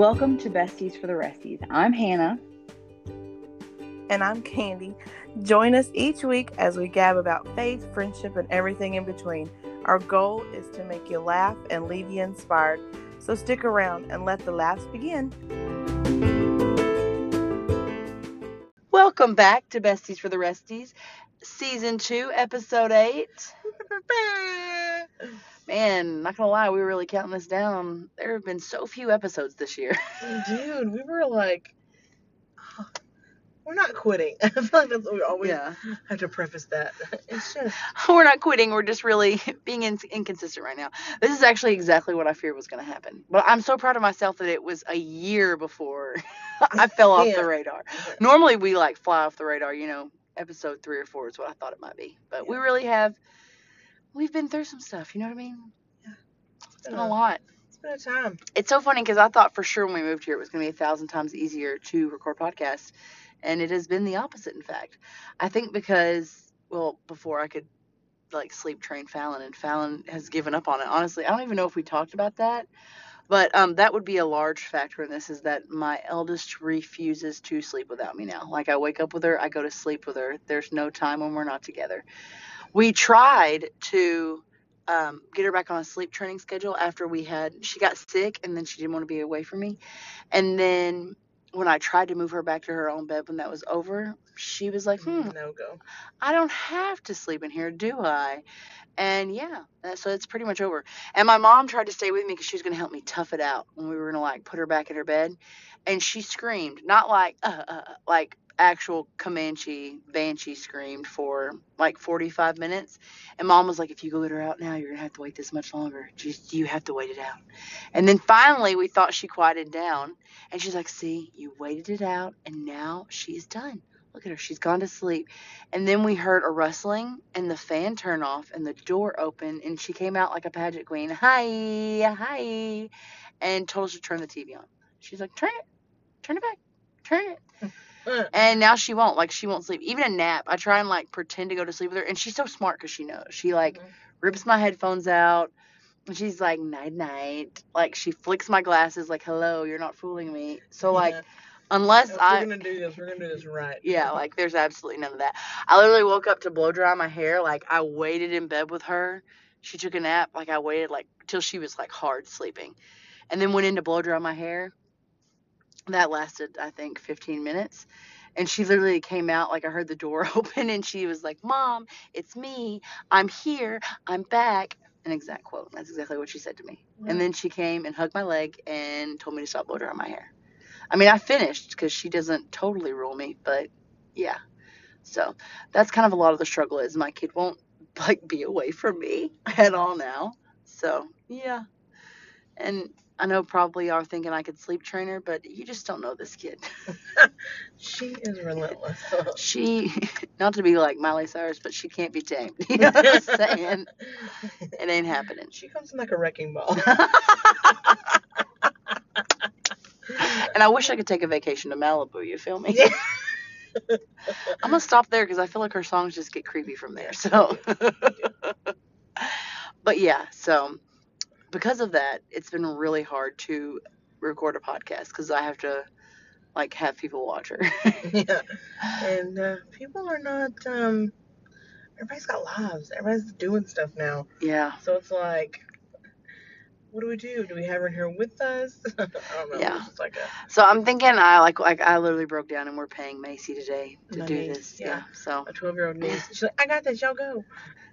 Welcome to Besties for the Resties. I'm Hannah. And I'm Candy. Join us each week as we gab about faith, friendship, and everything in between. Our goal is to make you laugh and leave you inspired. So stick around and let the laughs begin. Welcome back to Besties for the Resties, Season 2, Episode 8. Man, not gonna lie, we were really counting this down. There have been so few episodes this year. Dude, we were like, we're not quitting. I feel like that's what we always yeah. have to preface that. It's just, We're not quitting, we're just really being in- inconsistent right now. This is actually exactly what I feared was gonna happen. But I'm so proud of myself that it was a year before I fell off Yeah. the radar. Normally we like fly off the radar, you know, episode three or four is what I thought it might be. But we really have we've been through some stuff, you know what I mean? Yeah. It's been a lot. It's been a time. It's so funny because I thought for sure when we moved here it was going to be a thousand times easier to record podcasts, and it has been the opposite. In fact, I think because well, before I could like sleep train Fallon, and Fallon has given up on it. Honestly, I don't even know if we talked about that, but um, that would be a large factor in this. Is that my eldest refuses to sleep without me now. Like I wake up with her, I go to sleep with her. There's no time when we're not together. We tried to um, get her back on a sleep training schedule after we had she got sick and then she didn't want to be away from me. And then when i tried to move her back to her own bed when that was over she was like hmm No go. i don't have to sleep in here do i? And yeah so it's pretty much over. And my mom tried to stay with me because she was going to help me tough it out when we were going to like put her back in her bed. And she screamed not like uh, uh, uh, like actual comanche banshee screamed for like 45 minutes and mom was like, if you go let her out now, you're going to have to wait this much longer. Just, you have to wait it out. And then finally, we thought she quieted down. And she's like, see, you waited it out, and now she's done. Look at her. She's gone to sleep. And then we heard a rustling, and the fan turn off, and the door open, and she came out like a pageant queen. Hi, hi. And told us to turn the TV on. She's like, turn it. Turn it back. Turn it. Uh, And now she won't. Like she won't sleep. Even a nap. I try and like pretend to go to sleep with her, and she's so smart because she knows. She like Mhm. rips my headphones out, and she's like night night. Like she flicks my glasses. Like hello, you're not fooling me. So like unless If I we're gonna do this, we're gonna do this right. yeah, like there's absolutely none of that. I literally woke up to blow dry my hair. Like I waited in bed with her. She took a nap. Like I waited like till she was like hard sleeping, and then went in to blow dry my hair. That lasted I think 15 minutes, and she literally came out like I heard the door open, and she was like, "Mom, it's me. I'm here. I'm back." An exact quote. That's exactly what she said to me. Yeah. And then she came and hugged my leg and told me to stop blow drying my hair. I mean, I finished because she doesn't totally rule me, but yeah. So that's kind of a lot of the struggle is my kid won't like be away from me at all now. So yeah. And I know probably are thinking I could sleep train her, but you just don't know this kid. She is relentless. she, not to be like Miley Cyrus, but she can't be tamed. You know what I'm saying? It ain't happening. She comes in like a wrecking ball. And I wish I could take a vacation to Malibu. You feel me? Yeah. I'm gonna stop there because I feel like her songs just get creepy from there. So, but yeah, so because of that, it's been really hard to record a podcast because I have to like have people watch her. yeah. And uh, people are not. um Everybody's got lives. Everybody's doing stuff now. yeah, So it's like, what do we do? Do we have her in here with us? I don't know. Yeah. Like a, so I'm thinking I like like I literally broke down and we're paying Macy today to My do niece, this. yeah. Yeah. So a 12 year old niece. She's like, I got this. Y'all go.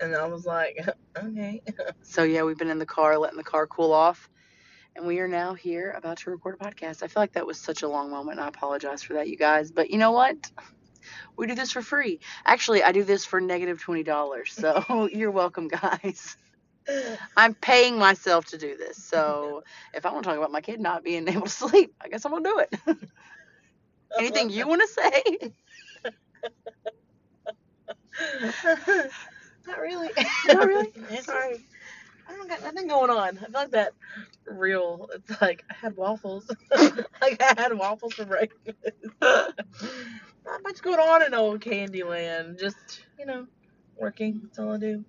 And I was like, okay. so yeah, we've been in the car letting the car cool off. And we are now here about to record a podcast. I feel like that was such a long moment. And I apologize for that, you guys. But you know what? We do this for free. Actually, I do this for negative $20. So you're welcome, guys. I'm paying myself to do this. So if I want to talk about my kid not being able to sleep, I guess I'm going to do it. Anything you want to say? Not really. Not really? Sorry. I don't got nothing going on. I feel like that real. It's like I had waffles. like I had waffles for breakfast. Not much going on in old Candyland. Just you know, working. That's all I do.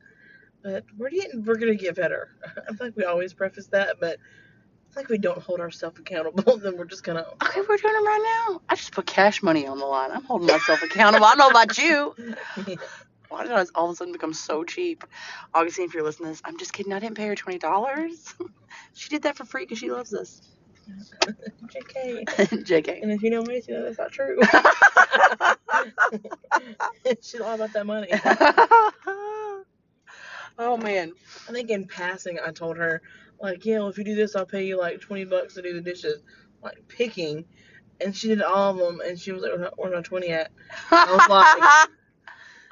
But we're getting. We're gonna get better. I feel like we always preface that, but It's like we don't hold ourselves accountable, then we're just gonna. Okay, we're doing it right now. I just put cash money on the line. I'm holding myself accountable. I don't know about you. Why did I all of a sudden become so cheap? Augustine, if you're listening to this, I'm just kidding. I didn't pay her twenty dollars. she did that for free because she loves us. JK. JK. And if you know me, you know that's not true. She's all about that money. Oh man. I think in passing, I told her, like, yeah, well, if you do this, I'll pay you like 20 bucks to do the dishes. Like, picking. And she did all of them, and she was like, where's where's my 20 at? I was like,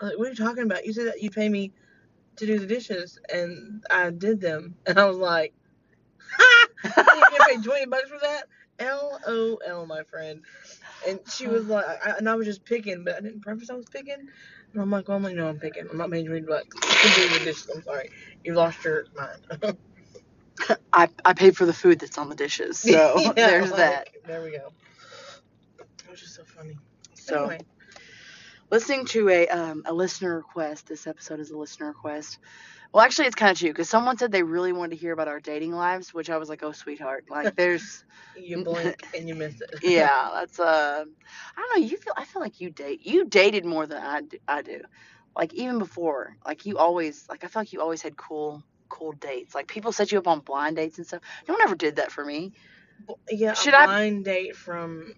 like, what are you talking about? You said that you pay me to do the dishes, and I did them. And I was like, ha! You paid 20 bucks for that? LOL, my friend. And she was like, I, and I was just picking, but I didn't preface I was picking. I'm like, well, I'm like, no, I'm picking. I'm not paying 20 bucks. You can do the dishes. I'm sorry. You lost your mind. I I paid for the food that's on the dishes, so Yeah, there's like, that. There we go. That was just so funny. So anyway, listening to a um, a listener request. This episode is a listener request. Well, actually, it's kind of true because someone said they really wanted to hear about our dating lives, which I was like, oh, sweetheart, like there's. you blink and you miss it. yeah, that's uh, I don't know. You feel I feel like you date. You dated more than I do. I do. Like even before, like you always like I feel like you always had cool cool dates. Like people set you up on blind dates and stuff. No one ever did that for me. yeah, Should a I- blind date from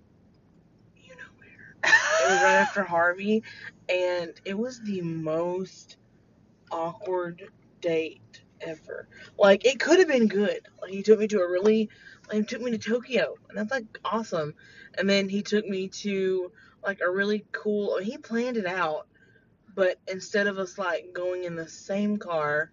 you know where. It was right after Harvey, and it was the most awkward date ever. Like it could have been good. Like he took me to a really, like he took me to Tokyo, and that's like awesome. And then he took me to like a really cool. He planned it out, but instead of us like going in the same car,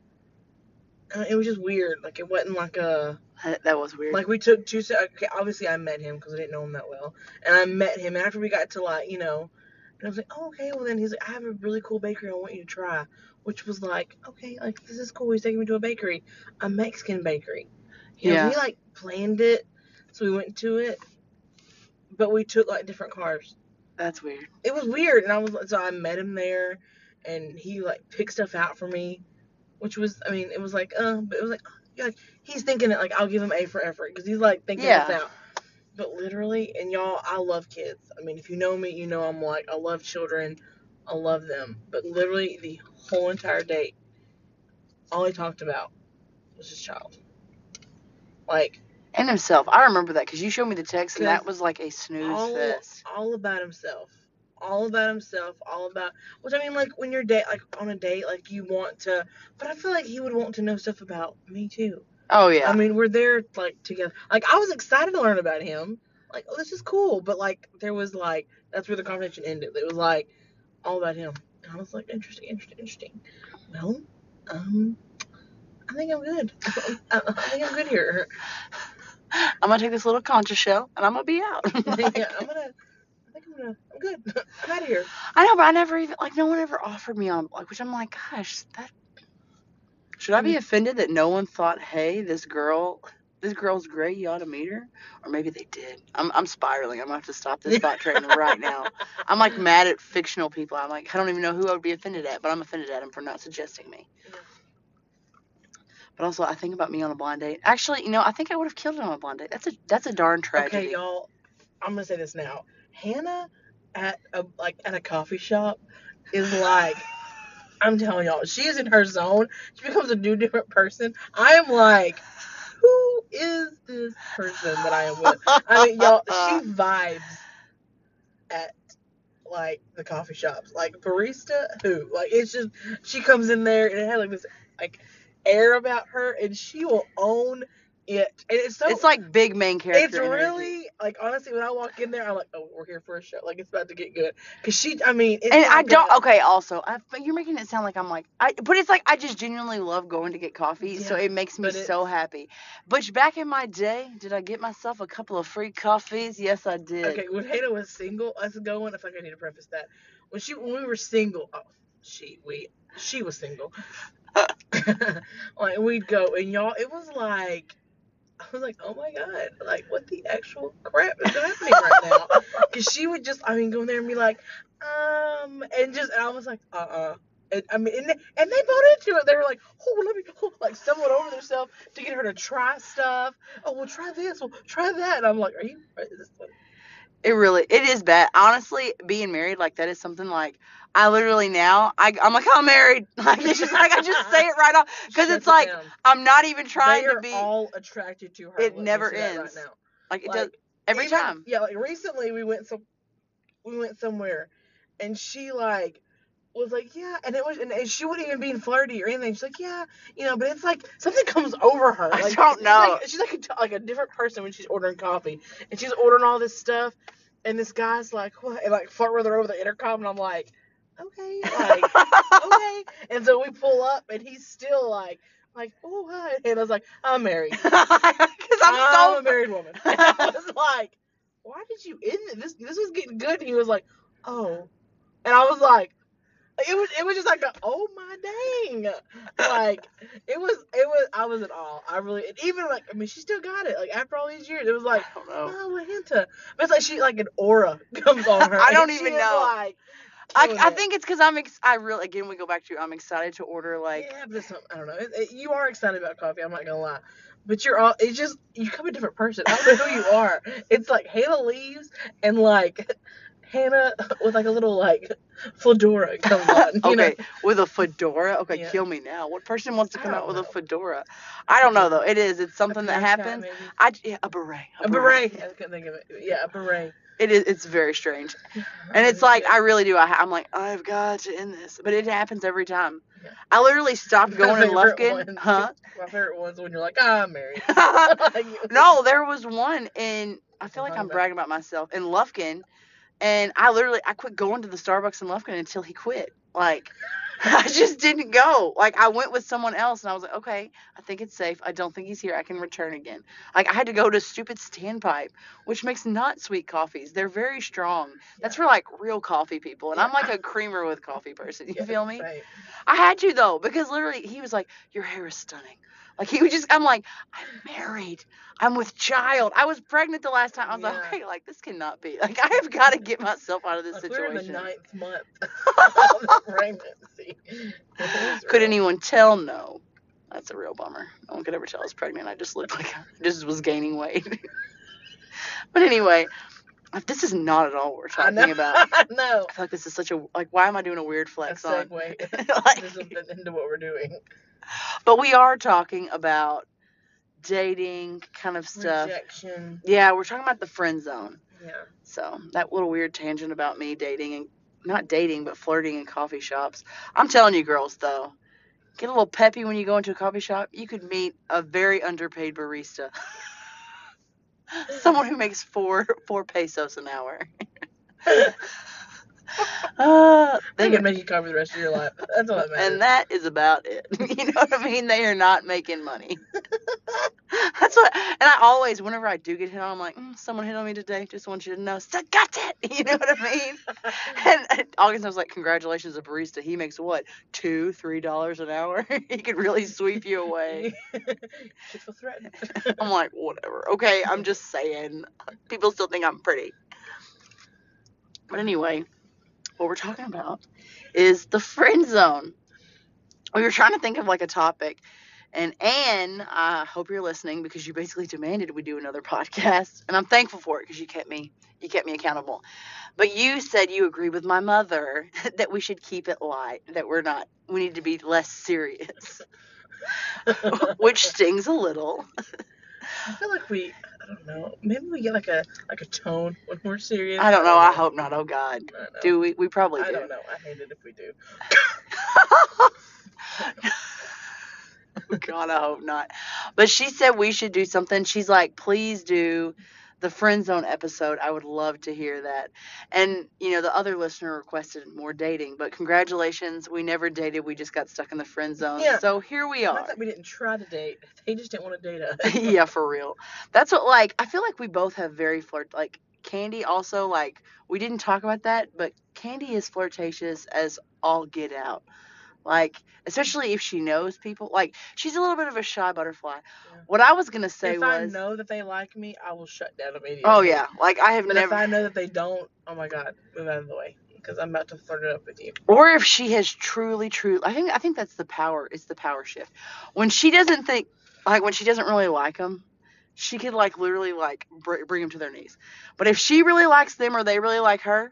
uh, it was just weird. Like it wasn't like a. That, was weird. Like we took two. Okay, obviously I met him because I didn't know him that well, and I met him after we got to like you know, and I was like, oh, okay. Well then he's like, I have a really cool bakery I want you to try, which was like, okay, like this is cool. He's taking me to a bakery, a Mexican bakery. You know, Yeah. he like planned it, so we went to it, but we took like different cars. that's weird. It was weird, and I was like so I met him there, and he like picked stuff out for me, which was I mean it was like uh, but it was like, yeah, like he's thinking it like I'll give him A for effort because he's like thinking Yeah. this out. But literally, and y'all, I love kids. I mean, if you know me, you know I'm like I love children, I love them. But literally, the whole entire date, all he talked about was his child. Like And himself. I remember that because you showed me the text, and that was like a snooze all, fest. all about himself. All about himself, all about which I mean like when you're date like on a date, like you want to but I feel like he would want to know stuff about me too. Oh yeah. I mean we're there like together. Like I was excited to learn about him. Like, oh this is cool. But like there was like that's where the conversation ended. It was like all about him. And I was like, interesting, interesting, interesting. Well, um I think I'm good. I, I think I'm good here. I'm gonna take this little concha shell, and I'm gonna be out. yeah, I'm gonna I think I'm gonna I'm good. I'm out of here. I know, but I never even like no one ever offered me on like, which I'm like, gosh, that. Should I be offended that no one thought, hey, this girl, this girl's great, you ought to meet her, or maybe they did. I'm I'm spiraling. I'm gonna have to stop this thought train right now. I'm like mad at fictional people. I'm like, I don't even know who I would be offended at, but I'm offended at them for not suggesting me. Yeah. But also, I think about me on a blind date. Actually, you know, I think I would have killed it on a blind date. That's a that's a darn tragedy. Okay, y'all. I'm gonna say this now. Hannah at a like at a coffee shop is like I'm telling y'all, she is in her zone. She becomes a new different person. I am like, who is this person that I am with? I mean, y'all, she vibes at like the coffee shops. Like barista, who? Like it's just she comes in there and it had like this like air about her, and she will own it. It's so it's like big main character. it's energy. really like honestly when I walk in there, I'm like, oh, we're here for a show. Like it's about to get good. Cause she, I mean, it's and I don't. Okay, also, I, but you're making it sound like I'm like, I. But it's like I just genuinely love going to get coffee, so it makes me so happy. But back in my day, did I get myself a couple of free coffees? Yes, I did. Okay, when Hannah was single, us going, I feel like I need to preface that. When she, when we were single, oh, she, we, she was single. like we'd go and y'all, it was like. I was like, oh my god, like what the actual crap is happening right now? Because she would just, I mean, go in there and be like, um, and just, and I was like, uh uh And, I mean, and they, and they bought into it. They were like, "Oh, let me," oh, like stumbled over themselves to get her to try stuff. Oh, well, try this. Well, try that. And I'm like, "Are you?" Is this It really, it is bad. Honestly, being married like that is something like I literally now I I'm like I'm married. Like it's just like I just say it right off because it's like down. I'm not even trying they to be all attracted to her. It never ends. Right now. like it Like, does every even- time. Yeah, like recently we went some, we went somewhere, and she like was like, yeah, and it was, and, she wouldn't even being flirty or anything. She's like, yeah, you know, but it's like something comes over her. I don't she's know. Like, she's like a, like a different person when she's ordering coffee, and she's ordering all this stuff, and this guy's like, what, and like flirt with her over the intercom, and I'm like, okay, like, okay, and so we pull up, and he's still like. Like, oh hi, and I was like, I'm married. Because I'm I'm so a married woman. And I was like, why did you end? This this was getting good. And he was like, oh. And I was like, it was it was just like a, oh my dang. Like it was it was I was in awe. I really and even like I mean she still got it. Like after all these years, it was like, I don't know. oh. But it's like she like an aura comes on her. I don't even know. Like, I, I it. think it's because I'm ex- I really again we go back to I'm excited to order like yeah, but it's not, I don't know. It, it- you are excited about coffee. I'm not gonna lie, but you're all. It's just you become a different person. I don't know who you are. It's like Hannah leaves and like Hannah with like a little like fedora comes on. You okay Know? with a fedora. Okay, Yeah. kill me now. What person wants to come out with a fedora? I don't know though. It is. It's something that happens. I yeah, a beret. A beret. I couldn't think of it. Yeah, a beret. It is. It's very strange. And it's like I really do. I, I'm like I've got to end this, but it happens every time. Yeah. I literally stopped going in Lufkin, ones. huh? My favorite ones when you're like, ah, I'm married. No, there was one in. I feel like I'm bragging about myself in Lufkin, and I literally I quit going to the Starbucks in Lufkin until he quit. Like, I just didn't go. Like, I went with someone else, and I was like, okay, I think it's safe. I don't think he's here. I can return again. Like, I had to go to stupid standpipe, which makes not sweet coffees. They're very strong. That's for like real coffee people, and I'm like a creamer with coffee person. You feel me? I had to though because literally he was like, "Your hair is stunning." Like he was just, I'm like, I'm married. I'm with child. I was pregnant the last time. I was like, okay, like this cannot be. Like I have got to get myself out of this Like, we're in the ninth month of pregnancy. Could anyone tell? No. That's a real bummer. No one could ever tell I was pregnant. I just looked like I just was gaining weight. but anyway, uh, this is not at all what we're I talking know. about. no. I feel like this is such a like. Why am I doing a weird A flex on? segue like, This is into what we're doing. But we are talking about dating kind of stuff. Rejection. Yeah, we're talking about the friend zone. Yeah. So that little weird tangent about me dating and not dating, but flirting in coffee shops. I'm telling you, girls, though, get a little peppy when you go into a coffee shop. You could meet a very underpaid barista, someone who makes four four pesos an hour. uh, They can make you cover the rest of your life. That's all that matters. and that is about it. You know what I mean? They are not making money. That's what, and I always, whenever I do get hit on, I'm like, mm, someone hit on me today. Just want you to know, so got it. You know what I mean? And, and August was like, congratulations, a barista. He makes what, two, three dollars an hour? he could really sweep you away. Feel threatened. I'm like, whatever. Okay, I'm just saying. People still think I'm pretty. But anyway, what we're talking about is the friend zone. We were trying to think of like a topic. And Anne, I hope you're listening because you basically demanded we do another podcast, and I'm thankful for it because you kept me you kept me accountable. But you said you agree with my mother that we should keep it light, that we're not we need to be less serious, which stings a little. I feel like we, I don't know, maybe we get like a like a tone when we're serious. I don't know. I hope not. Oh God, do we? We probably do I do. don't know. I hate it if we do. God, I hope not. But she said we should do something. She's like, please do the friend zone episode. I would love to hear that. And you know, the other listener requested more dating, but congratulations, we never dated. We just got stuck in the friend zone. Yeah. So here we Not are. that we didn't try to date. They just didn't want to date us. yeah, for real. That's what like I feel like we both have very flirt like Candy also like we didn't talk about that, but Candy is flirtatious as all get out. Like especially if she knows people. Like she's a little bit of a shy butterfly. Yeah. What I was gonna say was if I know that they like me, I will shut down immediately. Oh yeah. Like I have But never if I know that they don't, oh my god, move out of the way. because I'm about to flirt it up with you. or if she has truly true i think i think that's the power it's the power shift when she doesn't think like when she doesn't really like them she could like literally like br- bring them to their knees but if she really likes them or they really like her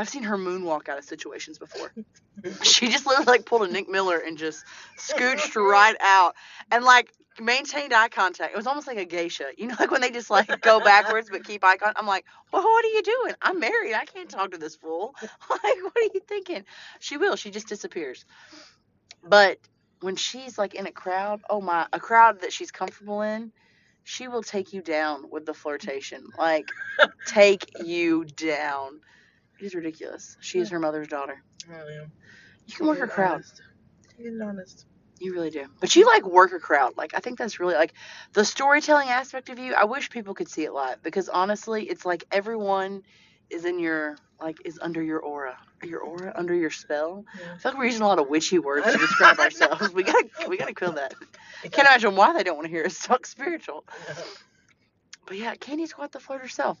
i've seen her moonwalk out of situations before she just literally like pulled a nick miller and just scooched right out and like maintained eye contact it was almost like a geisha you know like when they just like go backwards but keep eye contact i'm like well what are you doing i'm married i can't talk to this fool like what are you thinking she will. She just disappears. But when she's like in a crowd, oh my, a crowd that she's comfortable in, she will take you down with the flirtation. Like, take you down. It is ridiculous. She is her mother's daughter. Oh, yeah. You can work a crowd. honest. Being honest. You really do. But you like work a crowd. Like, I think that's really like the storytelling aspect of you. I wish people could see it live because honestly, it's like everyone is in your, like, is under your aura. Your aura, under your spell. Yeah. I feel like we're using a lot of witchy words to describe ourselves. We gotta we gotta kill that. Can't imagine why they don't want to hear us talk spiritual. But yeah, Candy's quite the flirt herself.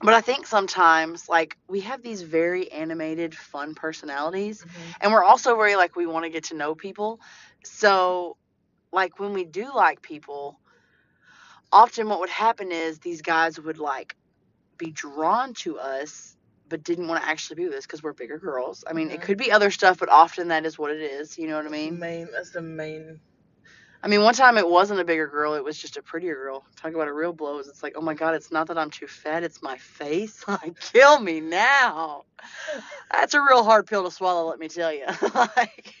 But I think sometimes like we have these very animated, fun personalities, Mhm. and we're also very like we want to get to know people. So like when we do like people, often what would happen is these guys would like be drawn to us but didn't want to actually be with us because we're bigger girls. I mean, it Mhm. could be other stuff, but often that is what it is. You know what I mean? main. That's the main. I mean, one time it wasn't a bigger girl; it was just a prettier girl. Talk about a real blow is it's like, oh my god, it's not that I'm too fat; it's my face. Like, kill me now. That's a real hard pill to swallow. Let me tell you. like,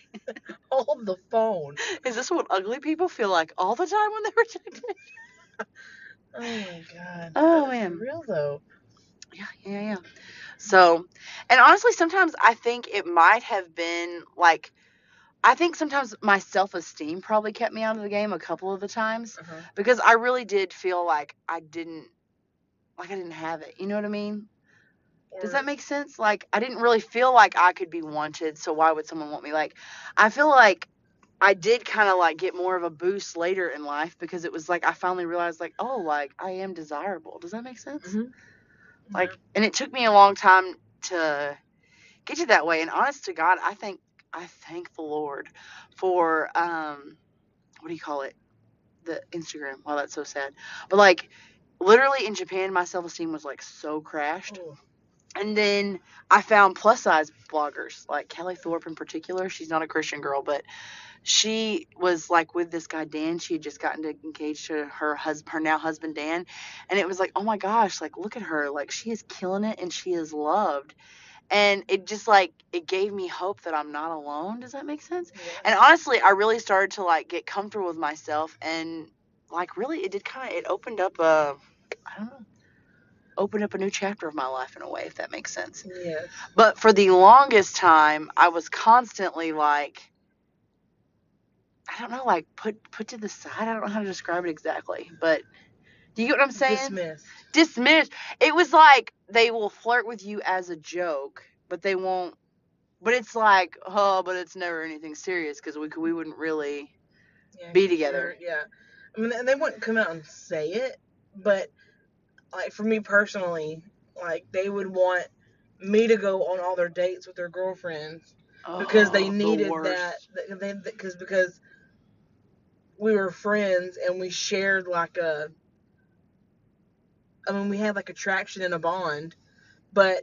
Hold the phone. is this what ugly people feel like all the time when they're rejected? Oh my god. Oh, man. Real though. Yeah, yeah, yeah. So, and honestly, sometimes I think it might have been like, I think sometimes my self esteem probably kept me out of the game a couple of the times Uh-huh. because I really did feel like I didn't, like I didn't have it. You know what I mean? Does that make sense? Like, I didn't really feel like I could be wanted, so why would someone want me? Like, I feel like I did kind of like get more of a boost later in life because it was like I finally realized, like, oh, like I am desirable. Does that make sense? Mhm. Like, and it took me a long time to get to that way. And honest to God, I think I thank the Lord for um, what do you call it? The Instagram. Wow, that's so sad. But like, literally in Japan, my self esteem was like so crashed. Oh, And then I found plus size bloggers, like Callie Thorpe in particular. She's not a Christian girl, but she was like with this guy Dan. She had just gotten to, engaged to her husband, her now husband Dan, and it was like, oh my gosh, like look at her, like she is killing it and she is loved, and it just like it gave me hope that I'm not alone. Does that make sense? yeah. And honestly, I really started to like get comfortable with myself, and like really, it did kind of it opened up a, I don't know, opened up a new chapter of my life in a way, if that makes sense. Yes. But for the longest time, I was constantly like, I don't know, like put put to the side. I don't know how to describe it exactly, but do you get what I'm saying? Dismissed. Dismissed. It was like they will flirt with you as a joke, but they won't. But it's like, oh, but it's never anything serious because we we wouldn't really. Yeah, Be together. sure, Yeah. I mean, they wouldn't come out and say it, but like for me personally, like they would want me to go on all their dates with their girlfriends because Oh, they needed worst. that. They because because we were friends and we shared like a. I mean, we had like attraction and a bond, but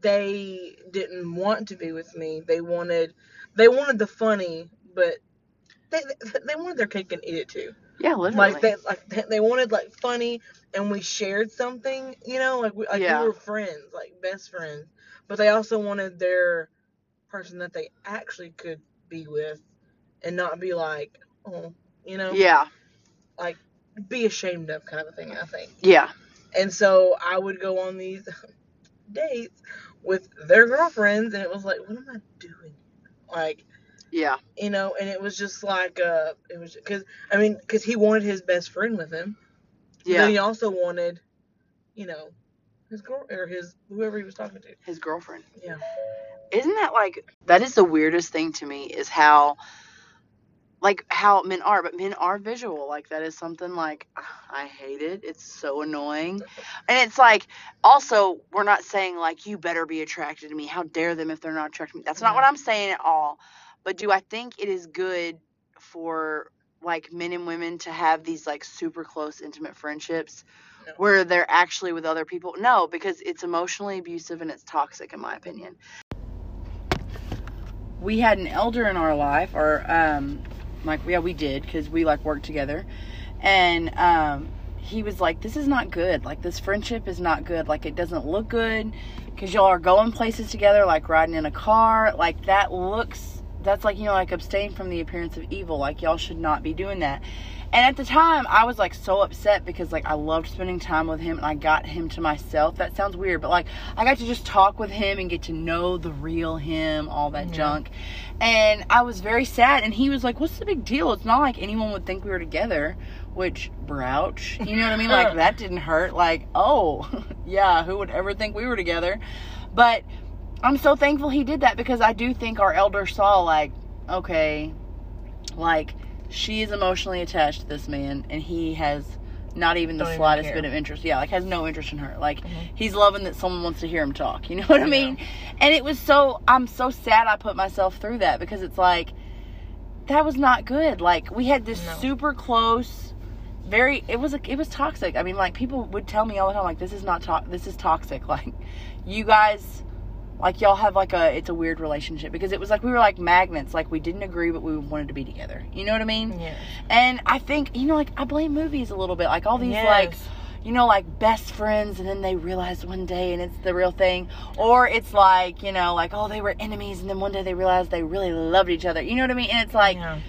they didn't want to be with me. They wanted, they wanted the funny, but they they wanted their cake and eat it too. Yeah, literally. Like they like they- they wanted like funny, and we shared something. You know, like we like Yeah. we were friends, like best friends. But they also wanted their person that they actually could be with, and not be like, oh, you know, yeah, Like be ashamed of kind of a thing. I think. yeah, And so I would go on these dates with their girlfriends, and it was like, what am I doing? Like, yeah, you know, and it was just like, uh, it was because I mean, because he wanted his best friend with him. But yeah. Then he also wanted, you know, his girl or his whoever he was talking to. His girlfriend. Yeah. Isn't that like that is the weirdest thing to me is how like how men are, but men are visual. Like that is something like I hate it. It's so annoying. And it's like also we're not saying like you better be attracted to me. How dare them if they're not attracted to me. That's not what I'm saying at all. But do I think it is good for like men and women to have these like super close intimate friendships No. where they're actually with other people? No, because it's emotionally abusive and it's toxic in my opinion. We had an elder in our life or um like yeah we did because we like worked together. And um he was like this is not good. Like this friendship is not good. Like it doesn't look good because y'all are going places together like riding in a car. Like that looks that's like you know like abstain from the appearance of evil like y'all should not be doing that and at the time i was like so upset because like i loved spending time with him and i got him to myself that sounds weird but like i got to just talk with him and get to know the real him all that Yeah. junk and I was very sad. And he was like, "What's the big deal? It's not like anyone would think we were together." Which grouch, you know what I mean? Like that didn't hurt. Like, oh, yeah, who would ever think we were together? But I'm so thankful he did that because I do think our elder saw like, okay, like she is emotionally attached to this man, and he has not even the Don't slightest care. bit of interest. Yeah, like has no interest in her. Like Mhm. he's loving that someone wants to hear him talk. You know what I Yeah. mean? And it was so I'm so sad I put myself through that because it's like that was not good. Like we had this No. super close very it was it was toxic. I mean like people would tell me all the time like this is not to- this is toxic. Like you guys like y'all have like a it's a weird relationship because it was like we were like magnets like we didn't agree but we wanted to be together. You know what I mean? Yes. And I think you know like I blame movies a little bit like all these like you know, like best friends, and then they realize one day and it's the real thing. Or it's like, you know, like, oh, they were enemies, and then one day they realized they really loved each other. You know what I mean? And it's like, yeah.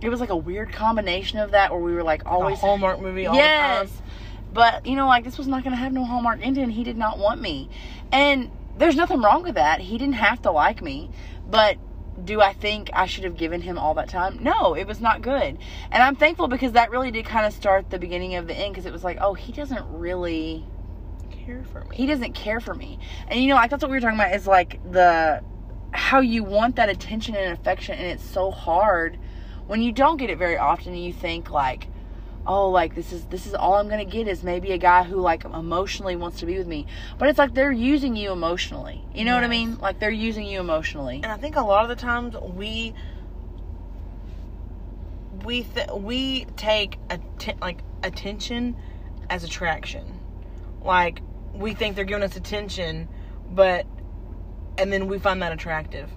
it was like a weird combination of that where we were like always. a Hallmark movie all yes. the time. But, you know, like, this was not going to have no Hallmark ending. He did not want me. And there's nothing wrong with that. He didn't have to like me. But do I think I should have given him all that time? No, it was not good. And I'm thankful because that really did kind of start the beginning of the end because it was like, oh, he doesn't really Care for me. he doesn't care for me. And you know, like that's what we were talking about is like the how you want that attention and affection and it's so hard when you don't get it very often and you think like oh like this is this is all I'm to get is maybe a guy who like emotionally wants to be with me. But it's like they're using you emotionally. You know what I mean? Like they're using you emotionally. and I think a lot of the times we we th- we take atten- like attention as attraction. Like we think they're giving us attention, but and then we find that attractive.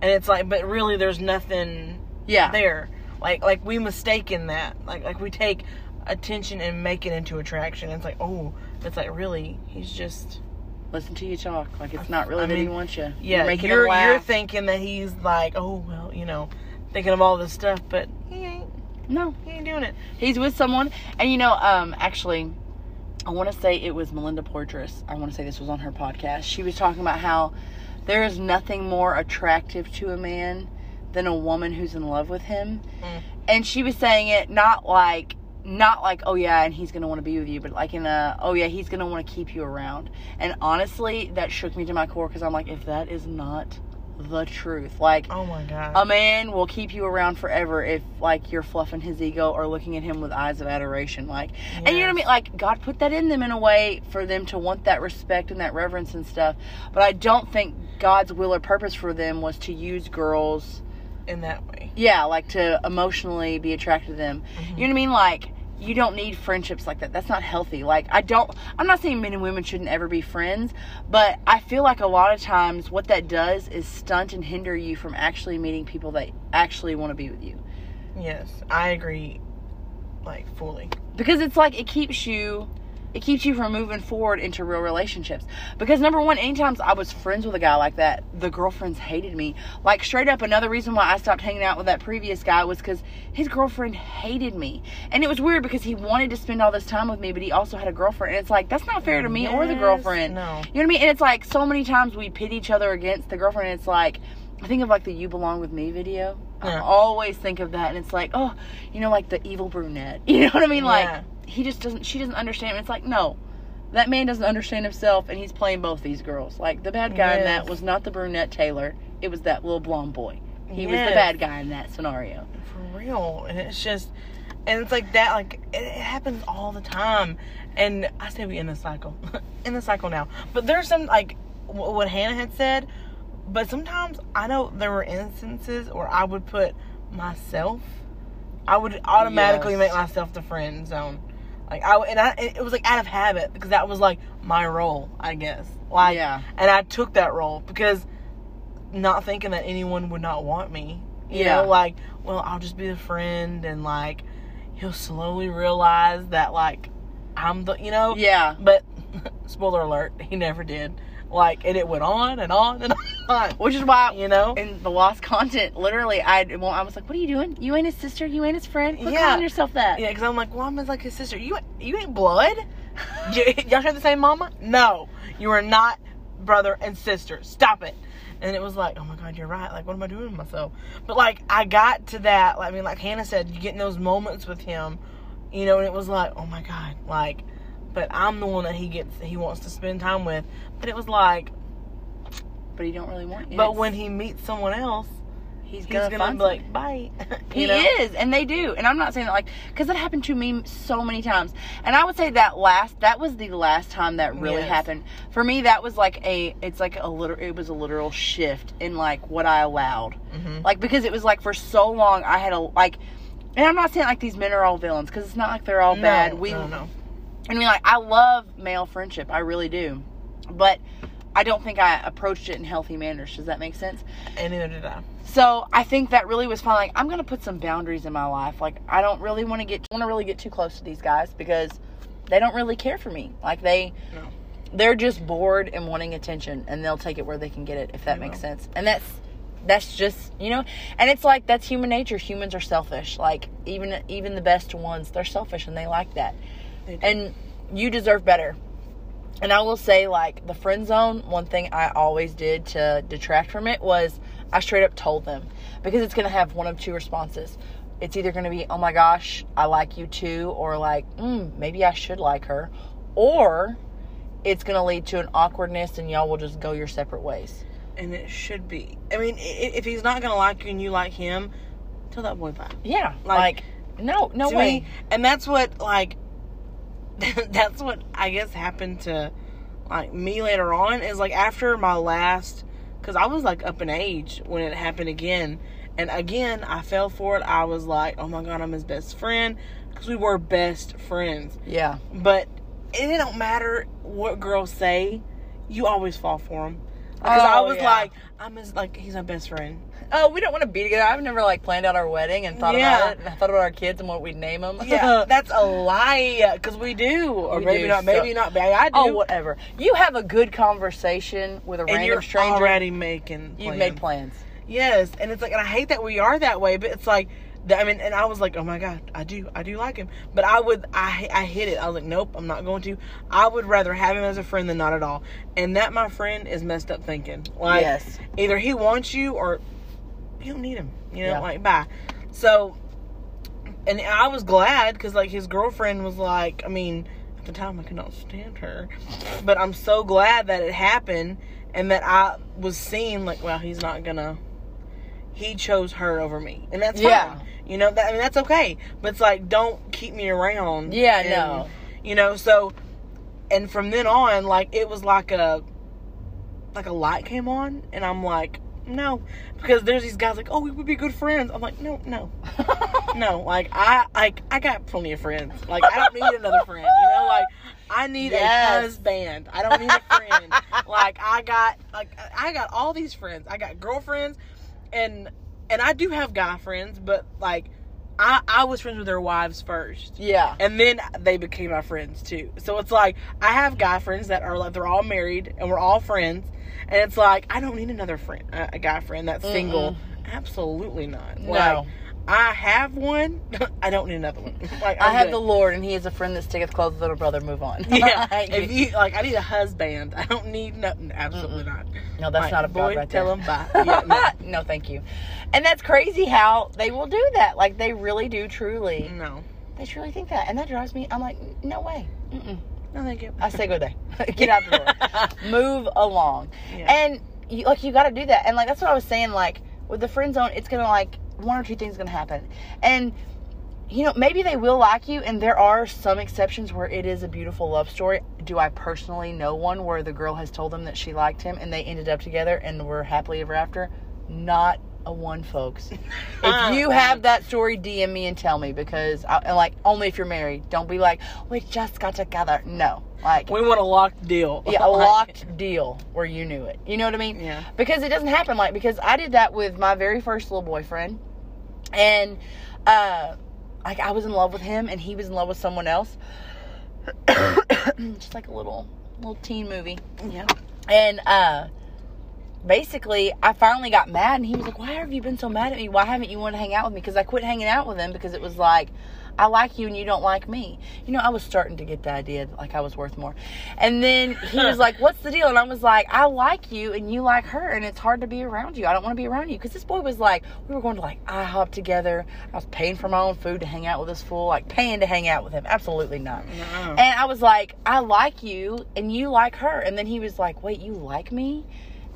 And it's like but really there's nothing Yeah. there. Like like we mistake in that. Like like we take attention and make it into attraction. It's like, "Oh, it's like really he's just Listen to you talk. Like it's not really I that he wants you. yeah, making you're laugh. you're thinking that he's like, oh well, you know, thinking of all this stuff, but he ain't. no. He ain't doing it. He's with someone, and you know, um, actually, I want to say it was Melinda Portress. I want to say this was on her podcast. She was talking about how there is nothing more attractive to a man than a woman who's in love with him, Mm. and she was saying it not like not like oh yeah and he's gonna want to be with you but like in a oh yeah he's gonna want to keep you around and honestly that shook me to my core because i'm like if that is not the truth like Oh my god. a man will keep you around forever if like you're fluffing his ego or looking at him with eyes of adoration like and you know what i mean like god put that in them in a way for them to want that respect and that reverence and stuff but i don't think god's will or purpose for them was to use girls in that way. yeah like to emotionally be attracted to them mm-hmm. you know what i mean like you don't need friendships like that that's not healthy like i don't i'm not saying men and women shouldn't ever be friends but i feel like a lot of times what that does is stunt and hinder you from actually meeting people that actually want to be with you Yes, I agree. Like fully. because it's like it keeps you it keeps you from moving forward into real relationships because number one anytime i was friends with a guy like that the girlfriends hated me like straight up another reason why i stopped hanging out with that previous guy was because his girlfriend hated me and it was weird because he wanted to spend all this time with me but he also had a girlfriend and it's like that's not fair to me or the girlfriend No. you know what I mean? And it's like so many times we pit each other against the girlfriend. And it's like I think of like the "You Belong with Me" video. I always think of that, and it's like, oh, you know, like the evil brunette. You know what I mean? Like Yeah. He just doesn't. She doesn't understand. And it's like no. That man doesn't understand himself, and he's playing both these girls. Like the bad guy in that was not the brunette Taylor; it was that little blonde boy. He was the bad guy in that scenario. For real, and it's just, and it's like that. Like it, it happens all the time, and I say we in the cycle, in the cycle now. But there's some like wh- what Hannah had said, but sometimes I know there were instances where I would put myself, I would automatically Yes. make myself the friend zone. Like I and I it was like out of habit because that was like my role, I guess. Like Yeah. and I took that role because not thinking that anyone would not want me. You Yeah. know, like, well, I'll just be the friend and like he'll slowly realize that like I'm the you know Yeah. But spoiler alert, he never did. Like and it went on and on and on. Which is why You know? in the lost content, literally, I well, I was like, "What are you doing? You ain't his sister. You ain't his friend. Quit Yeah. calling yourself that." Yeah, because I'm like, well, I'm like his sister. You you ain't blood. Y'all share the same mama? No, you are not brother and sister. Stop it. And it was like, oh my god, you're right. Like, what am I doing with myself? But like, I got to that. Like I mean, like Hannah said, you get in those moments with him, you know, and it was like, oh my god, like, but I'm the one that he gets, he wants to spend time with. But it was like, But he don't really want. but when he meets someone else, he's he's gonna, gonna, be like, bye. He know? is, and they do. And I'm not saying that like because that happened to me so many times. And I would say that last that was the last time that really Yes. happened for me. That was like a it's like a literal it was a literal shift in like what I allowed. Mhm. Like because it was like for so long I had a like. And I'm not saying like these men are all villains because it's not like they're all No, bad. We no, no. I mean, like, I love male friendship. I really do. But I don't think I approached it in healthy manners. Does that make sense? And neither did I. So I think that really was fun. Like, I'm gonna put some boundaries in my life. Like, I don't really want to get want to really get too close to these guys because they don't really care for me. Like, they No. they're just bored and wanting attention, and they'll take it where they can get it. If that They makes will. sense. And that's that's just you know, and it's like that's human nature. Humans are selfish. Like even even the best ones, they're selfish, and they like that. And you deserve better. And I will say, like, the friend zone, one thing I always did to detract from it was I straight up told them because it's going to have one of two responses. It's either going to be, oh my gosh, I like you too, or like, mm, maybe I should like her, or it's going to lead to an awkwardness and y'all will just go your separate ways. and it should be. I mean, if he's not gonna like you and you like him, tell that boy bye. Yeah. Like, Like, no, no way. me, and that's what like, that's what I guess happened to like me later on is like after my last, because I was like up in age when it happened again, and again I fell for it. I was like, oh my god, I'm his best friend because we were best friends. yeah. But it don't matter what girls say, you always fall for him. Because I Oh, was yeah. like, I'm his like he's my best friend. Oh, we don't want to be together. I've never like planned out our wedding and thought Yeah. about it. And I thought about our kids and what we'd name them. Yeah, that's a lie. Because we do, or We maybe do, not. so- Maybe not. Maybe I oh, do. Oh, whatever. You have a good conversation with a and random stranger. already making. You've made plans. Yes, and it's like, and I hate that we are that way. But it's like, I mean, and I was like, oh my god, I do, I do like him. But I would, I, I hit it. I was like, nope, I'm not going to. I would rather have him as a friend than not at all. And that, my friend, is messed up thinking. Like, yes. either he wants you or you don't need him. You know, Yeah. like bye. So, and I was glad because like his girlfriend was like, I mean, at the time I could not stand her, but I'm so glad that it happened and that I was seeing like, well, he's not gonna. He chose her over me, and that's Yeah. fine. You know, that, I mean, that's okay. But it's like, don't keep me around. Yeah, and, no. You know, so, and from then on, like it was like a, like a light came on, and I'm like, no, because there's these guys like, oh, we would be good friends. I'm like, no, no, no. Like I, like I got plenty of friends. Like I don't need another friend. You know, like I need Yes. a husband. I don't need a friend. like I got, like I got all these friends. I got girlfriends, and and I do have guy friends, but like I I was friends with their wives first. Yeah. And then they became my friends too. So it's like I have guy friends that are like they're all married and we're all friends. And it's like I don't need another friend, a a guy friend that's single. Absolutely not. No. Like I have one. I don't need another one. Like I I'm have good. the Lord, and He is a friend that sticketh close with little brother. Move on. yeah. if you like, I need a husband. I don't need nothing. Absolutely not. no, that's Like, not a boy. Right tell him bye. Yeah, no. no, thank you. And that's crazy how they will do that. Like they really do, truly. no, They truly think that, and that drives me. I'm like, no way. Mm-mm. No, thank you. I say good day. Get out the door. Move along. Yeah. And you, like you got to do that. And like that's what I was saying. Like with the friend zone, it's gonna like one or two things gonna happen, and you know maybe they will like you, and there are some exceptions where it is a beautiful love story. Do I personally know one where the girl has told them that she liked him and they ended up together and were happily ever after? Not a one, folks. If you have that story, DM me and tell me because, I, and like, only if you're married. Don't be like, we just got together. No, like, We want a locked deal. yeah, a locked deal where you knew it. You know what I mean? Yeah. Because it doesn't happen like because I did that with my very first little boyfriend, and uh, like I was in love with him and he was in love with someone else. Just like a little little teen movie. Yeah. And uh basically I finally got mad and he was like, Why have you been so mad at me? Why haven't you wanted to hang out with me? Because I quit hanging out with him because it was like I like you and you don't like me. You know, I was starting to get the idea that like I was worth more. And then he was like, What's the deal? And I was like, I like you and you like her and it's hard to be around you. I don't want to be around you. Because this boy was like, we were going to like IHOP together. I was paying for my own food to hang out with this fool, like paying to hang out with him. Absolutely not. No. And I was like, I like you and you like her. And then he was like, Wait, you like me?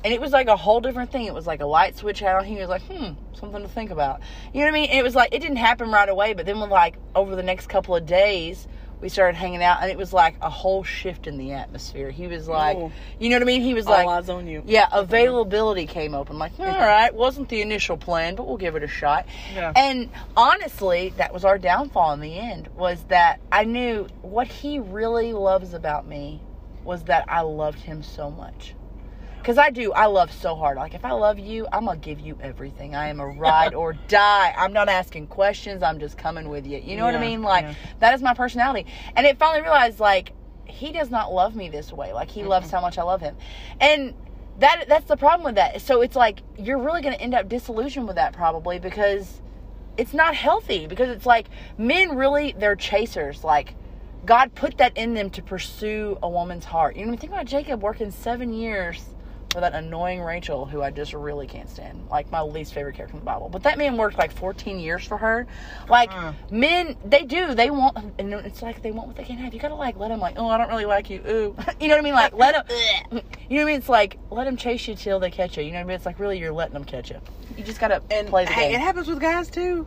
And it was like a whole different thing. It was like a light switch had on. He was like, hmm, something to think about. You know what I mean? And it was like, it didn't happen right away. But then, with like, over the next couple of days, we started hanging out. And it was like a whole shift in the atmosphere. He was like, Ooh. you know what I mean? He was All like, eyes on you. yeah, availability came open. Like, all right, wasn't the initial plan, but we'll give it a shot. Yeah. And honestly, that was our downfall in the end. Was that I knew what he really loves about me was that I loved him so much. Cause I do, I love so hard. Like if I love you, I'm gonna give you everything. I am a ride or die. I'm not asking questions. I'm just coming with you. You know what I mean? Like yeah. that is my personality. And it finally realized like he does not love me this way. Like he loves how much I love him. And that that's the problem with that. So it's like you're really going to end up disillusioned with that probably because it's not healthy because it's like men really they're chasers like God put that in them to pursue a woman's heart. You know, think about Jacob working 7 years for that annoying Rachel who I just really can't stand. Like my least favorite character in the Bible. But that man worked like 14 years for her. Like Mm. men they do. They want and it's like they want what they can't have. You got to like let them like, "Oh, I don't really like you." Ooh. you know what I mean? Like let them You know what I mean? It's like let them chase you till they catch you. You know what I mean? It's like really you're letting them catch you. You just got to And play the hey, game. it happens with guys too.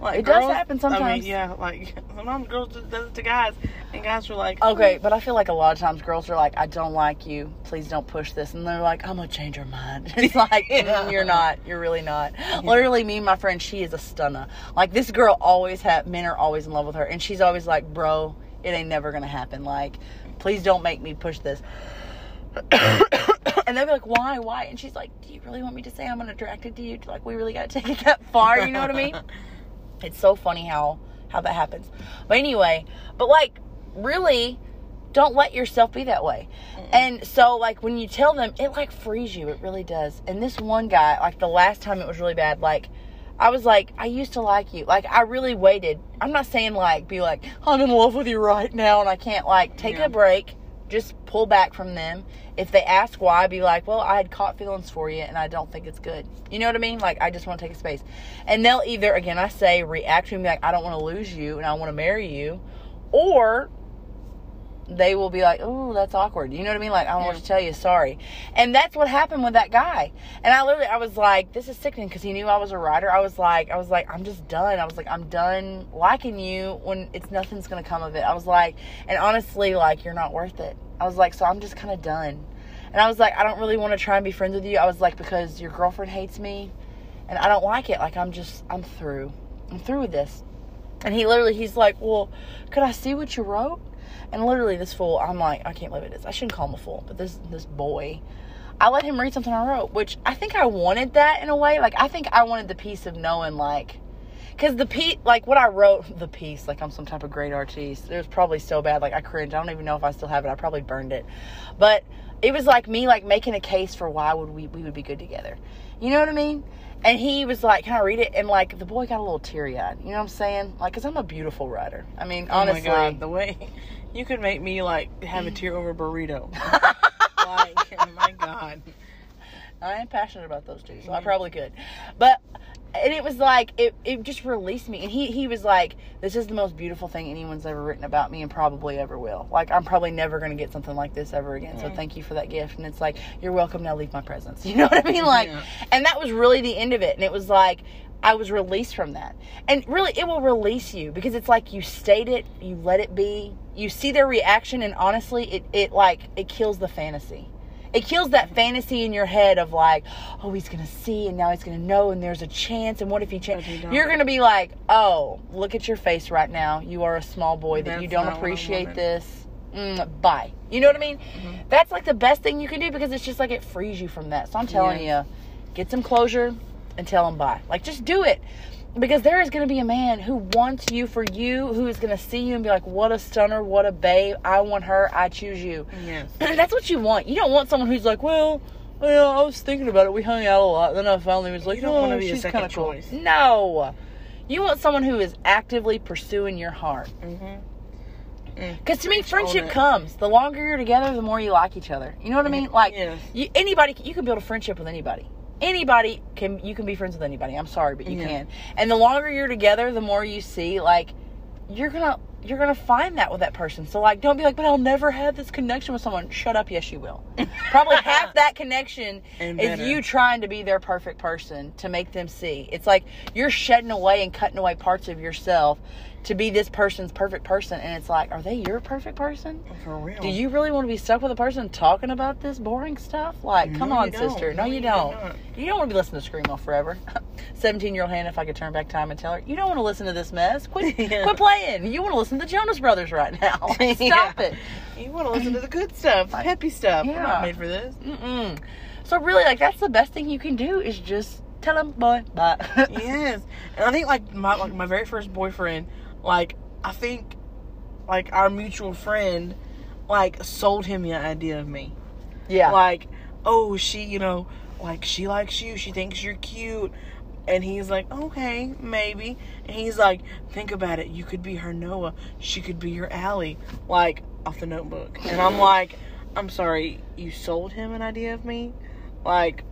Like It does girls- happen I sometimes. mean, yeah, like sometimes girls do does it to guys, and guys are like, Okay, but I feel like a lot of times girls are like, I don't like you. Please don't push this. And they're like, I'm to change your mind. It's like, Yeah. Mm, you're not. You're really not. Literally, me and my friend, she is a stunner. Like, this girl always have, men are always in love with her. And she's always like, bro, it ain't never to happen. Like, please don't make me push this. and they'll be like, why, why? And she's like, do you really want me to say I'm unattracted to you? Like, we really got to take it that far. You know what I mean? It's so funny how how that happens. But anyway, but like really don't let yourself be that way. And so like when you tell them it like frees you, it really does. And this one guy, like the last time it was really bad, like I was like, I used to like you. Like I really waited. I'm not saying like be like, I'm in love with you right now and I can't like take Yeah. a break, just pull back from them. If they ask why, be like, well, I had caught feelings for you and I don't think it's good. You know what I mean? Like, I just want to take a space. And they'll either, again, I say, react to me like, I don't want to lose you and I want to marry you. Or they will be like, oh, that's awkward. You know what I mean? Like, I don't want to tell you, sorry. And that's what happened with that guy. And I literally, I was like, this is sickening because he knew I was a writer. I was like, I was like, I'm just done. I was like, I'm done liking you when it's nothing's going to come of it. I was like, and honestly, like, you're not worth it. I was like, so I'm just kind of done. And I was like, I don't really want to try and be friends with you. I was like, because your girlfriend hates me and I don't like it. Like, I'm just, I'm through. I'm through with this. And he literally, he's like, well, could I see what you wrote? And literally, this fool, I'm like, I can't believe it is. I shouldn't call him a fool, but this this boy, I let him read something I wrote, which I think I wanted that in a way. Like, I think I wanted the peace of knowing, like, because the piece, like what I wrote, the piece, like I'm some type of great artiste. It was probably so bad, like I cringe. I don't even know if I still have it. I probably burned it, but it was like me, like making a case for why would we we would be good together. You know what I mean? And he was like, "Can I read it?" And like the boy got a little teary eyed. You know what I'm saying? Like, cause I'm a beautiful writer. I mean, honestly, oh my god, the way you could make me like have a tear over a burrito. like, oh my god. I am passionate about those two, so I probably could. But and it was like it, it just released me. And he he was like this is the most beautiful thing anyone's ever written about me and probably ever will. Like i'm probably never going to get something like this ever again. So thank you for that gift. And it's like you're welcome. Now leave my presence you know what i mean? Like Yeah. and that was really the end of it. And it was like I was released from that. And really, it will release you because it's like you state it, you let it be, you see their reaction, and honestly, it, it like, it kills the fantasy. It kills that fantasy in your head of like, oh, he's gonna see, and now he's gonna know, and there's a chance, and what if he changes? You're gonna be like, oh, look at your face right now. You are a small boy that you don't not what I appreciate this. Mm, bye. You know what I mean? Mm-hmm. That's like the best thing you can do because it's just like it frees you from that. So I'm telling Yeah. you, get some closure and tell him bye. Like just do it. Because there is going to be a man who wants you for you, who is going to see you and be like, "What a stunner, what a babe! I want her. I choose you." Yes. That's what you want. You don't want someone who's like, "Well, well, I was thinking about it. We hung out a lot. Then I finally was like, You don't oh, wanna be a she's second kind of cool." choice. No, you want someone who is actively pursuing your heart. Mm-hmm. Because to me, friendship comes. The longer you're together, the more you like each other. You know what I mean? Like Yes. you, anybody, you can build a friendship with anybody. Anybody can you can be friends with anybody. I'm sorry, but you Yeah. can. And the longer you're together, the more you see. Like you're gonna you're gonna find that with that person. So like, don't be like, but I'll never have this connection with someone. Shut up. Yes, you will. Probably half that connection And is better. you trying to be their perfect person to make them see. It's like you're shedding away and cutting away parts of yourself to be this person's perfect person. And it's like, are they your perfect person? For real. Do you really want to be stuck with a person talking about this boring stuff? Like, come No, on, sister. No, No, you you don't. You don't want to be listening to Screamo forever. 17 year old Hannah, if I could turn back time and tell her, you don't want to listen to this mess. Quit, Yeah. quit playing. You want to listen to the Jonas Brothers right now. Stop Yeah. it. You want to listen to the good stuff, the peppy stuff. We're Yeah. not made for this. Mm-mm. So, really, like, that's the best thing you can do is just tell him, boy, bye. yes, and I think like my like my very first boyfriend, like I think, like our mutual friend, like sold him the idea of me. yeah. Like, oh, she, you know, like she likes you. She thinks you're cute. And he's like, okay, maybe. And he's like, think about it. You could be her Noah. She could be your Allie. Like, off the notebook. And I'm like, I'm sorry, you sold him an idea of me? Like,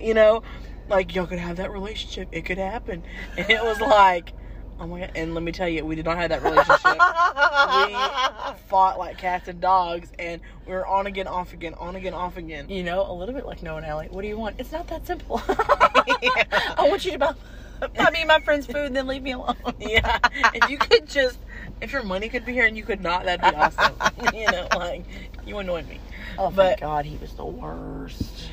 you know, like y'all could have that relationship. It could happen. And it was like, oh my god. And let me tell you, we did not have that relationship. we fought like cats and dogs. And we were on again, off again, on again, off again. you know, a little bit like Noah and Allie. What do you want? It's not that simple. I want you to buy, buy me and my friend's food and then leave me alone. Yeah. If you could just, if your money could be here and you could not, that'd be awesome. you know, like, you annoyed me. Oh, thank But- God, he was the worst.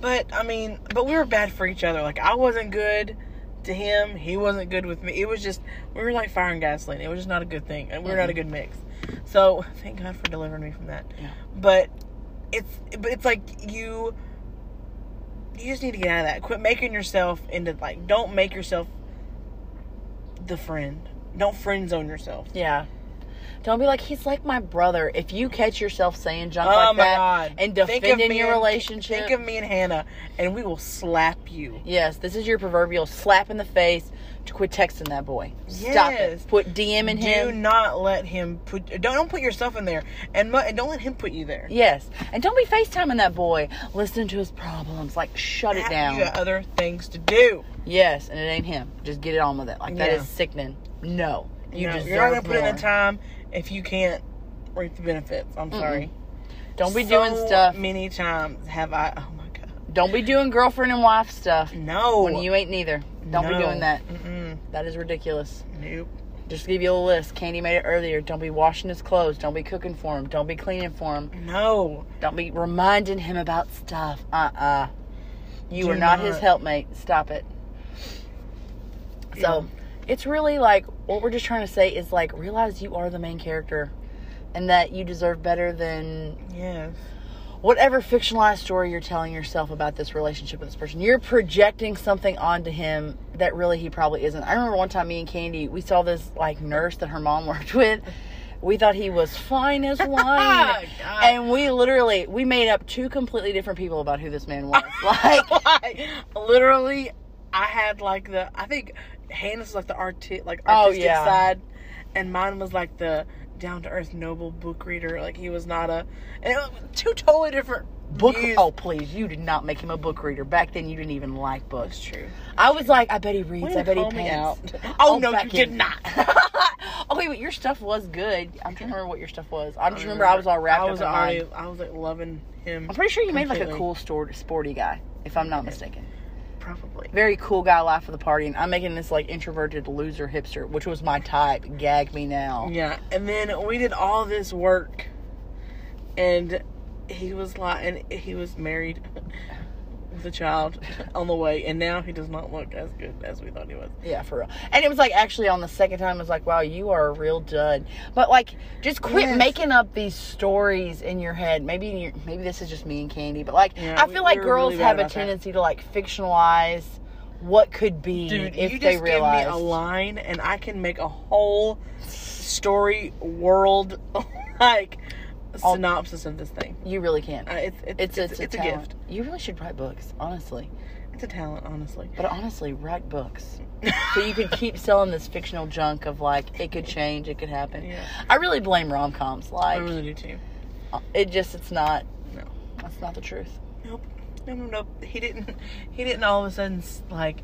But, I mean, but we were bad for each other. Like, I wasn't good to him. He wasn't good with me. It was just, we were like fire and gasoline. It was just not a good thing. And we were not a good mix. So, thank God for delivering me from that. Yeah. But, it's, but it's like you, you just need to get out of that. Quit making yourself into, like, don't make yourself the friend. Don't friend zone yourself. Yeah. Don't be like he's like my brother. If you catch yourself saying junk Oh like that God. and Think of defending me your and- relationship, Think of me and Hannah, and we will slap you. yes, this is your proverbial slap in the face to quit texting that boy. Stop it. Yes. Put DM in Do him. Do not let him put. Don't don't put yourself in there, and and don't let him put you there. Yes, and don't be FaceTiming that boy. Listen to his problems. Like, shut it down. You got other things to do. Yes, and it ain't him. Just get it on with it. Like that Yeah. is sickening. No, you No, deserve you're not gonna put in the time if you can't reap the benefits. I'm sorry. Don't be So doing stuff. Many times have I. Oh my god. Don't be doing girlfriend and wife stuff No. when you ain't neither. Don't be doing that. Mm-mm. That is ridiculous. Nope. Just give you a list. Candy made it earlier. Don't be washing his clothes. Don't be cooking for him. Don't be cleaning for him. No. Don't be reminding him about stuff. Uh uh You Do are not, his helpmate. Stop it. So it's really like what we're just trying to say is like realize you are the main character and that you deserve better than Yes. whatever fictionalized story you're telling yourself about this relationship with this person, you're projecting something onto him that really he probably isn't. I remember one time me and Candy, we saw this like nurse that her mom worked with. We thought he was fine as wine. God. and we literally we made up two completely different people about who this man was. Like like literally I had like the I think Hannah's was like the arti- like Oh, artistic yeah. side and mine was like the down to earth noble book reader like he was not a and it was two totally different book views. Oh please, you did not make him a book reader. Back then you didn't even like books. that's true I was like, I bet he reads, I bet he paints. out. Oh, oh, no, you did not. oh wait, wait, your stuff was good. I'm trying to remember what your stuff was. I just remember I was all wrapped I was up in already. I was like loving him I'm pretty sure you made like a cool store, sporty guy, if I'm not mistaken. Probably. Very cool guy, life of the party, and I'm making this like introverted loser hipster, which was my type. Gag me now. Yeah, and then we did all this work, and he was like, and he was married a child on the way, and now he does not look as good as we thought he was. Yeah, for real. And it was like actually on the second time, it was like, wow, you are a real dud. But like, just quit Yes. making up these stories in your head. Maybe maybe this is just me and Candy, but like, Yeah, I we- feel like we girls really have a about that. tendency to like fictionalize what could be Dude, if you they just realize. give me a line, and I can make a whole story world like All- synopsis of this thing. You really can. Uh, it's, It's it's, it's, it's, a, a gift. You really should write books, honestly. It's a talent, honestly. But honestly, write books so you could keep selling this fictional junk of like it could change, it could happen. Yeah. I really blame rom coms. Like, I really do too. it just it's not. No. That's not the truth. Nope. No, no, no. He didn't. He didn't all of a sudden like.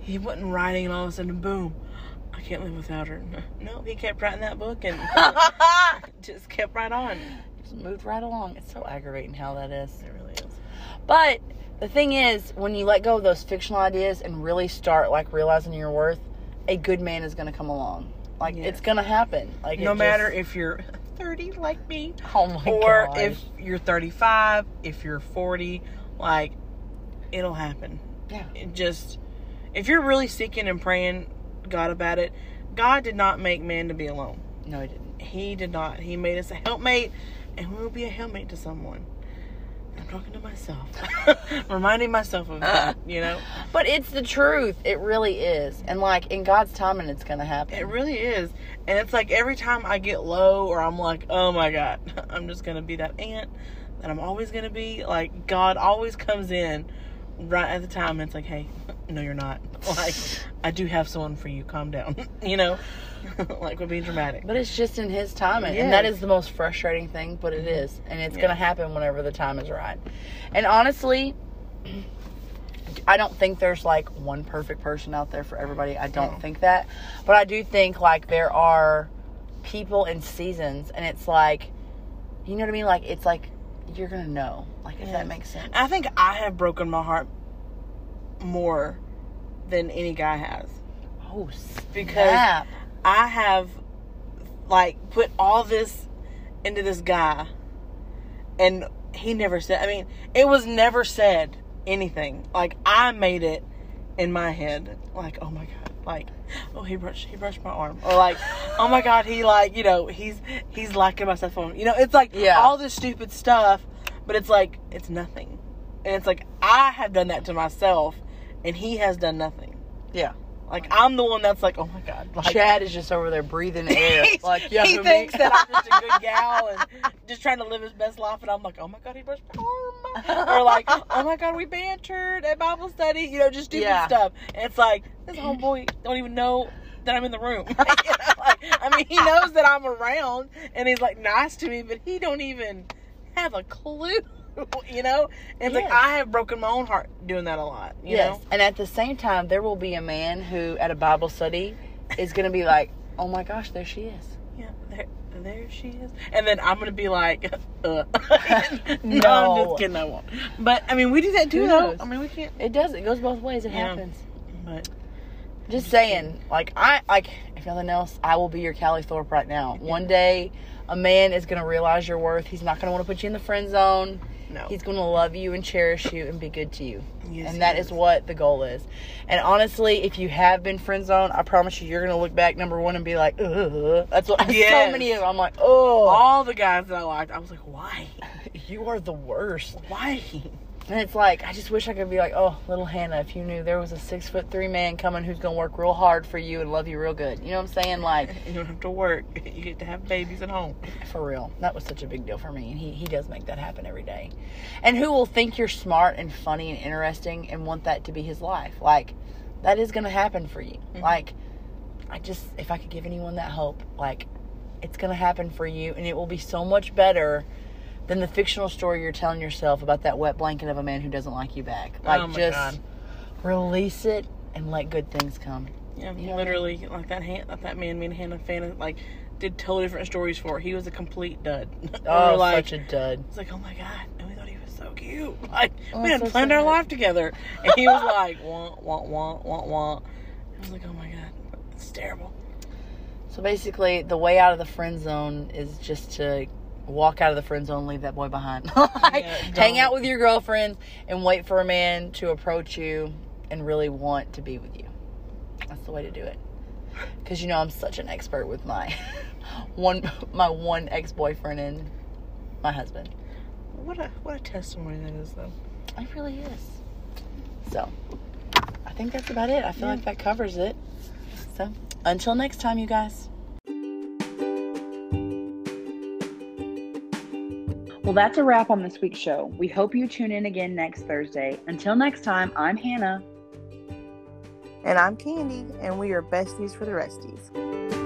He wasn't writing, and all of a sudden, boom! I can't live without her. No, he kept writing that book and just kept right on. Just moved right along. It's so aggravating how that is. It really is. But the thing is, when you let go of those fictional ideas and really start like realizing your worth, a good man is going to come along. Like Yes. it's going to happen. Like No matter just- if you're 30 like me, oh my or gosh. if you're 35, if you're 40, like it'll happen. yeah, It just if you're really seeking and praying God about it, God did not make man to be alone. no, he didn't. He did not. He made us a helpmate, and we will be a helpmate to someone. I'm talking to myself, reminding myself of that. You know, But it's the truth. It really is. And like in God's timing, it's going to happen. it really is. And it's like every time I get low, or I'm like, oh my God, I'm just gonna be that aunt that I'm always gonna be. Like God always comes in right at the time, and it's like, hey, no, you're not. Oh. Like I do have someone for you. Calm down. you know, like we're being dramatic. But it's just in His timing, and that is the most frustrating thing. But it is, and it's Yeah. to happen whenever the time is right. And honestly, I don't think there's like one perfect person out there for everybody. I don't No. think that, but I do think like there are people in seasons, and it's like, you know what I mean? Like it's like you're gonna know, like if that makes sense. I think I have broken my heart more than any guy has. Oh, Because. I have like put all this into this guy and he never said I mean, it was never said anything. Like I made it in my head like, "Oh my god." Like, "Oh, he brushed he brushed my arm." Or like, "Oh my god, he like, you know, he's he's liking my cell phone." You know, it's like Yeah. all this stupid stuff, but it's like it's nothing. And it's like I have done that to myself and he has done nothing. yeah. Like I'm the one that's like, "Oh my god." Like Chad is just over there breathing air. Like, yeah, he me. thinks that I'm just a good gal and just trying to live his best life, and I'm like, oh my god, he brushed my arm, or like, oh my god, we bantered at Bible study, you know, just stupid Yeah. stuff. And it's like this homeboy don't even know that I'm in the room. You know, like, I mean, he knows that I'm around, and he's like nice to me, but he don't even have a clue. You know, and it's Yes. like I have broken my own heart doing that a lot. You yes. know, And at the same time, there will be a man who, at a Bible study, is going to be like, oh my gosh, there she is. yeah, there, there she is, and then I'm gonna be like, uh. no, No. I'm just kidding, I won't. But I mean, we do that too, though. I mean, we can't. It does. It goes both ways. It Yeah. happens. But Just saying, like I like if nothing else, I will be your Callie Thorpe right now. One day, a man is gonna realize your worth. He's not gonna want to put you in the friend zone. No, He's gonna love you and cherish you and be good to you. Yes, and that is. is. what the goal is. And honestly, if you have been friend zoned, I promise you, you're gonna look back number one and be like, Ugh. that's what. So many of them. I'm like, oh, all the guys that I liked, I was like, why, you are the worst. why? And it's like, I just wish I could be like, oh, little Hannah, if you knew there was a six foot three man coming who's gonna work real hard for you and love you real good. You know what I'm saying? Like, You don't have to work. You get to have babies at home. for real. That was such a big deal for me. And he, he does make that happen every day. And who will think you're smart and funny and interesting and want that to be his life? Like, that is gonna happen for you. Mm-hmm. Like, I just, if I could give anyone that hope, like, it's gonna happen for you and it will be so much better than the fictional story you're telling yourself about that wet blanket of a man who doesn't like you back. Oh like, oh just god. release it and let good things come. Yeah, You know? literally, like that. Han- that man, me and Hannah, fan, like did totally different stories for. He was a complete dud. Oh, like, such a dud. it's like, oh my god, and we thought he was so cute. Like Oh, we had so planned our life together, and he was like, "Want, want, want, want, want." I was like, "Oh my god, it's terrible." So basically, the way out of the friend zone is just to walk out of the friend zone, leave that boy behind. Like, Yeah, hang out with your girlfriends and wait for a man to approach you and really want to be with you. That's the way to do it. Because you know I'm such an expert with my one my one ex boyfriend and my husband. What a what a testimony that is, though. It really is. So, I think that's about it. I feel Yeah. like that covers it. So, until next time, you guys. Well, that's a wrap on this week's show. We hope you tune in again next Thursday. Until next time, I'm Hannah. And I'm Candy, and we are besties for the resties.